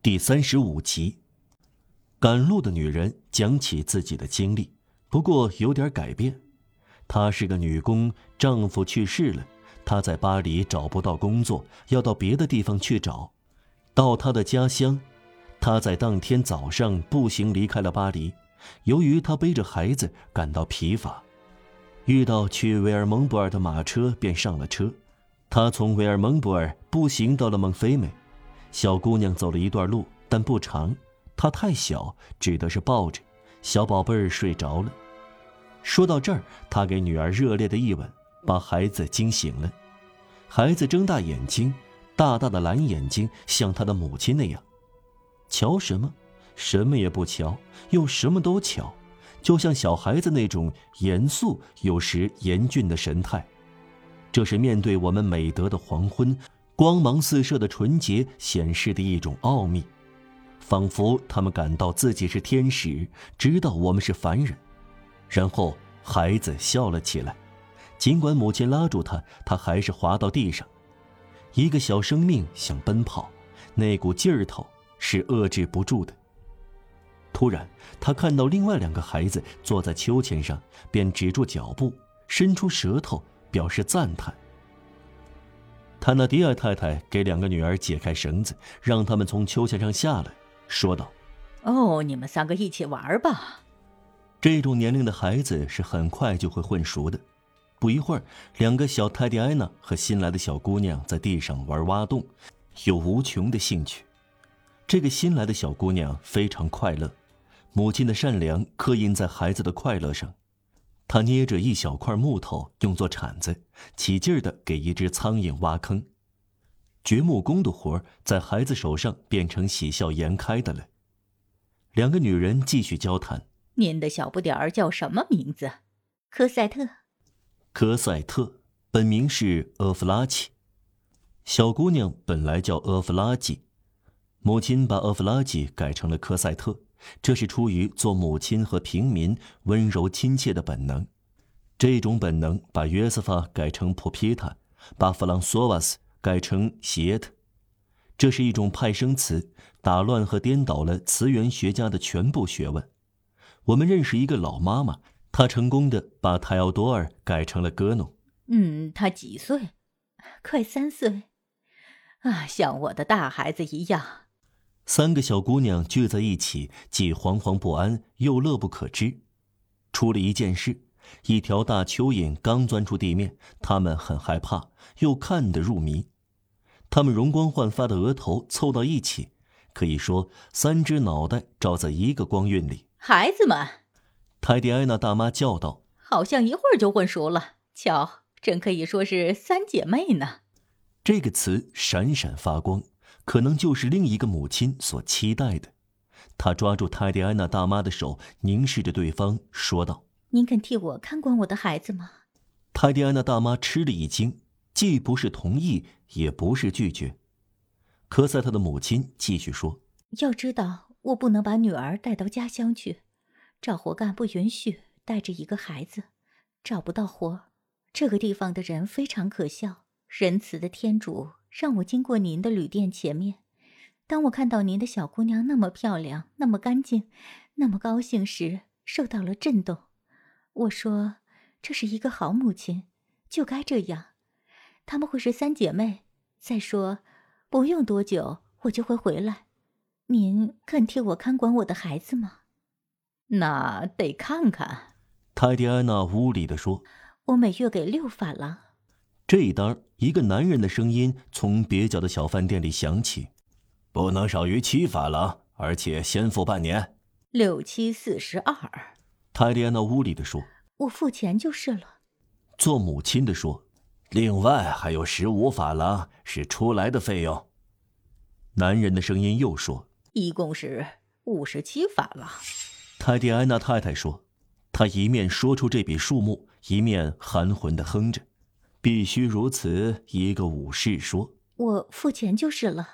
第三十五集，赶路的女人讲起自己的经历，不过有点改变。她是个女工，丈夫去世了，她在巴黎找不到工作，要到别的地方去找。到她的家乡，她在当天早上步行离开了巴黎。由于她背着孩子感到疲乏，遇到去维尔蒙博尔的马车，便上了车。她从维尔蒙博尔步行到了蒙菲美。小姑娘走了一段路，但不长。她太小，只得是抱着小宝贝儿睡着了。说到这儿，她给女儿热烈的一吻，把孩子惊醒了。孩子睁大眼睛，大大的蓝眼睛，像他的母亲那样。瞧什么？什么也不瞧，又什么都瞧，就像小孩子那种严肃有时严峻的神态。这是面对我们美德的黄昏。光芒四射的纯洁显示的一种奥秘，仿佛他们感到自己是天使，知道我们是凡人。然后孩子笑了起来，尽管母亲拉住他，他还是滑到地上。一个小生命想奔跑，那股劲儿头是遏制不住的。突然，他看到另外两个孩子坐在秋千上，便止住脚步，伸出舌头表示赞叹。塔纳迪尔太太给两个女儿解开绳子，让他们从秋千上下来，说道：“哦，你们三个一起玩吧。”这种年龄的孩子是很快就会混熟的。不一会儿，两个小泰迪安娜和新来的小姑娘在地上玩挖洞，有无穷的兴趣。这个新来的小姑娘非常快乐，母亲的善良刻印在孩子的快乐上。他捏着一小块木头，用作铲子，起劲儿地给一只苍蝇挖坑。掘木工的活儿在孩子手上变成喜笑颜开的了。两个女人继续交谈：“您的小不点儿叫什么名字？”“科赛特。”“科赛特，本名是阿弗拉奇。小姑娘本来叫阿弗拉基，母亲把阿弗拉基改成了科赛特。”这是出于做母亲和平民温柔亲切的本能，这种本能把约瑟夫改成普皮塔，把弗朗索瓦斯改成谢特。这是一种派生词，打乱和颠倒了词源学家的全部学问。我们认识一个老妈妈，她成功的把泰奥多尔改成了戈农。嗯，他几岁？快三岁。啊，像我的大孩子一样。三个小姑娘聚在一起，既惶惶不安，又乐不可支。出了一件事：一条大蚯蚓刚钻出地面，她们很害怕，又看得入迷。她们容光焕发的额头凑到一起，可以说三只脑袋照在一个光晕里。孩子们，泰迪安娜大妈叫道：“好像一会儿就混熟了。瞧，真可以说是三姐妹呢。”这个词闪闪发光。可能就是另一个母亲所期待的。他抓住泰迪安娜大妈的手，凝视着对方，说道：“您肯替我看管我的孩子吗？”泰迪安娜大妈吃了一惊，既不是同意，也不是拒绝。科赛特的母亲继续说：“要知道，我不能把女儿带到家乡去，找活干不允许带着一个孩子，找不到活。这个地方的人非常可笑，仁慈的天主。”让我经过您的旅店前面，当我看到您的小姑娘那么漂亮、那么干净、那么高兴时，受到了震动。我说：“这是一个好母亲，就该这样。他们会是三姐妹。再说，不用多久我就会回来。您肯替我看管我的孩子吗？”那得看看。”泰迪安娜无礼地说，“我每月给六法郎。”这一当，一个男人的声音从蹩脚的小饭店里响起：“不能少于七法郎，而且先付半年。”六七四十二。泰迪安娜屋里的说：“我付钱就是了。”做母亲的说：“另外还有十五法郎是出来的费用。”男人的声音又说：“一共是五十七法郎。”泰迪安娜太太说：“她一面说出这笔数目，一面含混的哼着。”必须如此。一个武士说：“我付钱就是了。”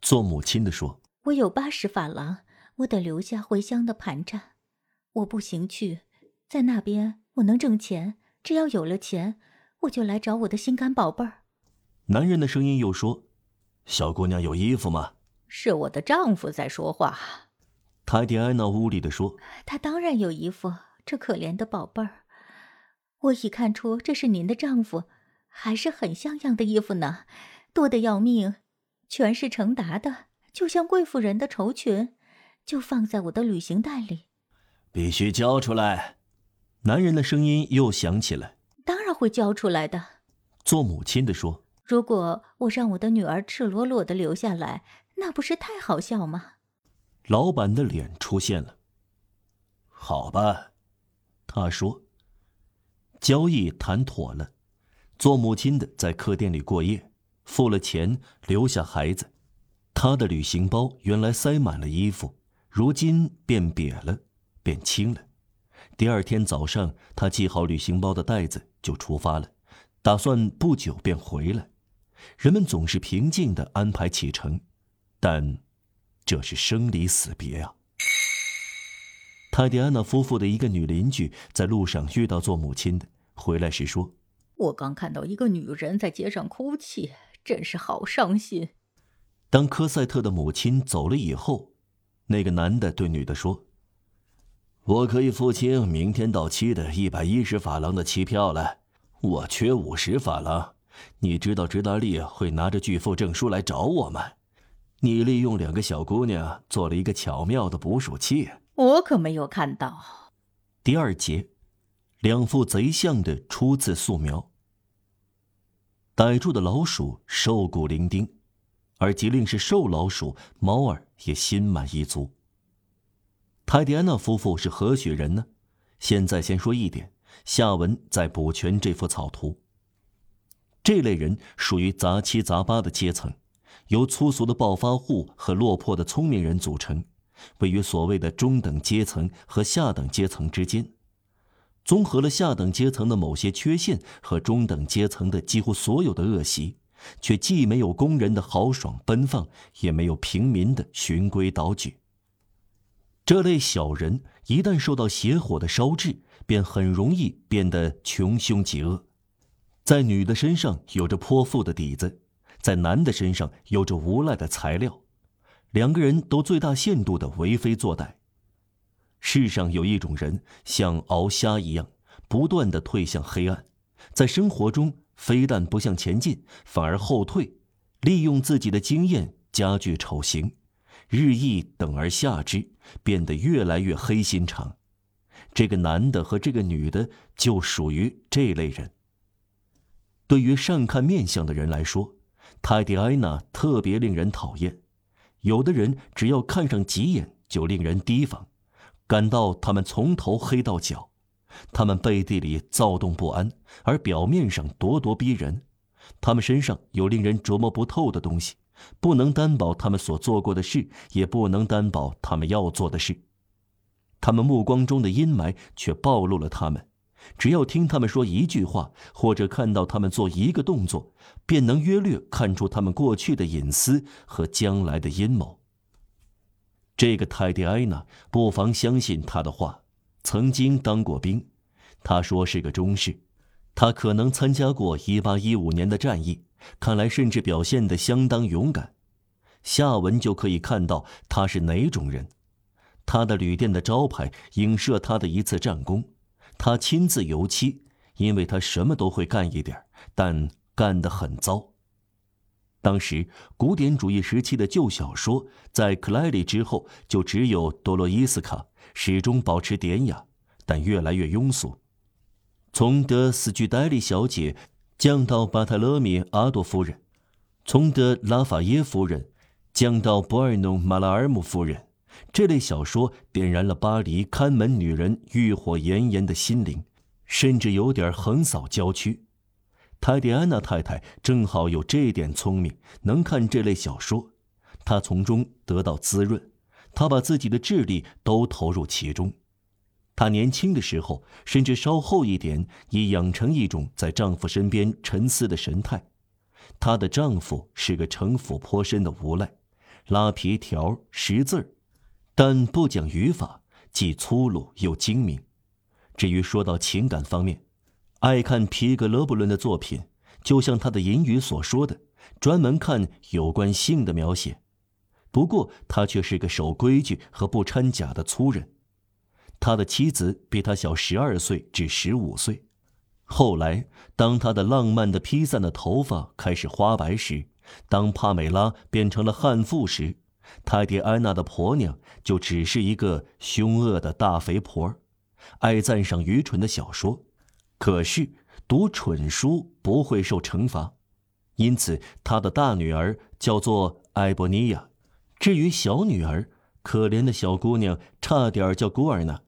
做母亲的说：“我有八十法郎，我得留下回乡的盘缠。我不行去，在那边我能挣钱。只要有了钱，我就来找我的心肝宝贝儿。”男人的声音又说：“小姑娘有衣服吗？”是我的丈夫在说话。泰迪安娜屋里的说：“他当然有衣服，这可怜的宝贝儿。我已看出这是您的丈夫，还是很像样的衣服呢，多得要命，全是成达的，就像贵妇人的绸裙，就放在我的旅行袋里。必须交出来！”男人的声音又响起来：“当然会交出来的。”做母亲的说：“如果我让我的女儿赤裸裸的留下来，那不是太好笑吗？”老板的脸出现了。好吧，他说：“交易谈妥了，做母亲的在客店里过夜，付了钱，留下孩子。他的旅行包原来塞满了衣服，如今变瘪了，变轻了。第二天早上，他系好旅行包的带子就出发了，打算不久便回来。人们总是平静的安排启程，但……”这是生离死别啊！泰迪安娜夫妇的一个女邻居在路上遇到做母亲的，回来时说：“我刚看到一个女人在街上哭泣，真是好伤心。”当科赛特的母亲走了以后，那个男的对女的说：“我可以付清明天到期的一百一十法郎的期票了，我缺五十法郎。你知道直达利会拿着拒付证书来找我吗？”你利用两个小姑娘做了一个巧妙的捕鼠器，我可没有看到。第二节，两副贼像的初次素描。逮住的老鼠瘦骨伶仃，而即令是瘦老鼠，猫儿也心满意足。泰迪安娜夫妇是何许人呢？现在先说一点，下文再补全这幅草图。这类人属于杂七杂八的阶层。由粗俗的暴发户和落魄的聪明人组成，位于所谓的中等阶层和下等阶层之间，综合了下等阶层的某些缺陷和中等阶层的几乎所有的恶习，却既没有工人的豪爽奔放，也没有平民的循规蹈矩。这类小人一旦受到邪火的烧制，便很容易变得穷凶极恶，在女的身上有着泼妇的底子。在男的身上有着无赖的材料，两个人都最大限度的为非作歹。世上有一种人像熬虾一样，不断的退向黑暗，在生活中非但不向前进，反而后退，利用自己的经验加剧丑行，日益等而下之，变得越来越黑心肠。这个男的和这个女的就属于这类人。对于善看面相的人来说，泰迪安娜特别令人讨厌，有的人只要看上几眼就令人提防，感到他们从头黑到脚，他们背地里躁动不安，而表面上咄咄逼人，他们身上有令人琢磨不透的东西，不能担保他们所做过的事，也不能担保他们要做的事，他们目光中的阴霾却暴露了他们。只要听他们说一句话，或者看到他们做一个动作，便能约略看出他们过去的隐私和将来的阴谋。这个泰迪埃娜不妨相信他的话，曾经当过兵，他说是个中士，他可能参加过1815年的战役，看来甚至表现得相当勇敢。下文就可以看到他是哪种人，他的旅店的招牌影射他的一次战功。他亲自油漆，因为他什么都会干一点但干得很糟。当时古典主义时期的旧小说在克莱里之后，就只有多洛伊斯卡始终保持典雅，但越来越庸俗。从德斯居戴利小姐降到巴特勒米阿多夫人，从德拉法耶夫人降到博尔农马拉尔姆夫人。这类小说点燃了巴黎看门女人欲火炎炎的心灵，甚至有点横扫郊区。泰迪安娜太太正好有这点聪明，能看这类小说，她从中得到滋润，她把自己的智力都投入其中。她年轻的时候，甚至稍后一点，已养成一种在丈夫身边沉思的神态。她的丈夫是个城府颇深的无赖，拉皮条、识字。但不讲语法，既粗鲁又精明。至于说到情感方面，爱看皮格勒布伦的作品，就像他的言语所说的，专门看有关性的描写。不过他却是个守规矩和不掺假的粗人。他的妻子比他小十二岁至十五岁。后来，当他的浪漫的披散的头发开始花白时，当帕美拉变成了悍妇时，泰迪安娜的婆娘就只是一个凶恶的大肥婆，爱赞赏愚蠢的小说。可是读蠢书不会受惩罚，因此他的大女儿叫做埃博尼亚。至于小女儿，可怜的小姑娘，差点叫孤儿呢。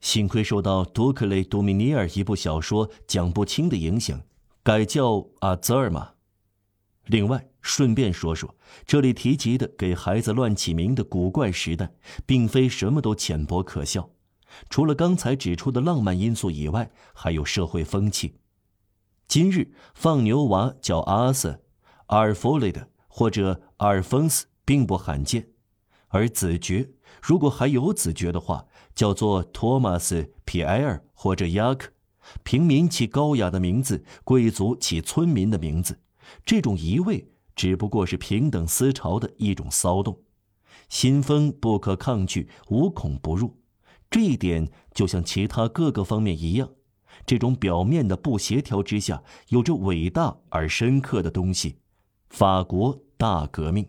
幸亏受到多克雷·多米尼尔一部小说讲不清的影响，改叫阿泽尔玛。另外，顺便说说，这里提及的给孩子乱起名的古怪时代，并非什么都浅薄可笑。除了刚才指出的浪漫因素以外，还有社会风气。今日放牛娃叫阿瑟、阿尔弗雷德或者阿尔丰斯，并不罕见。而子爵，如果还有子爵的话，叫做托马斯·皮埃尔或者雅克。平民起高雅的名字，贵族起村民的名字。这种移位只不过是平等思潮的一种骚动，新风不可抗拒，无孔不入。这一点就像其他各个方面一样，这种表面的不协调之下，有着伟大而深刻的东西——法国大革命。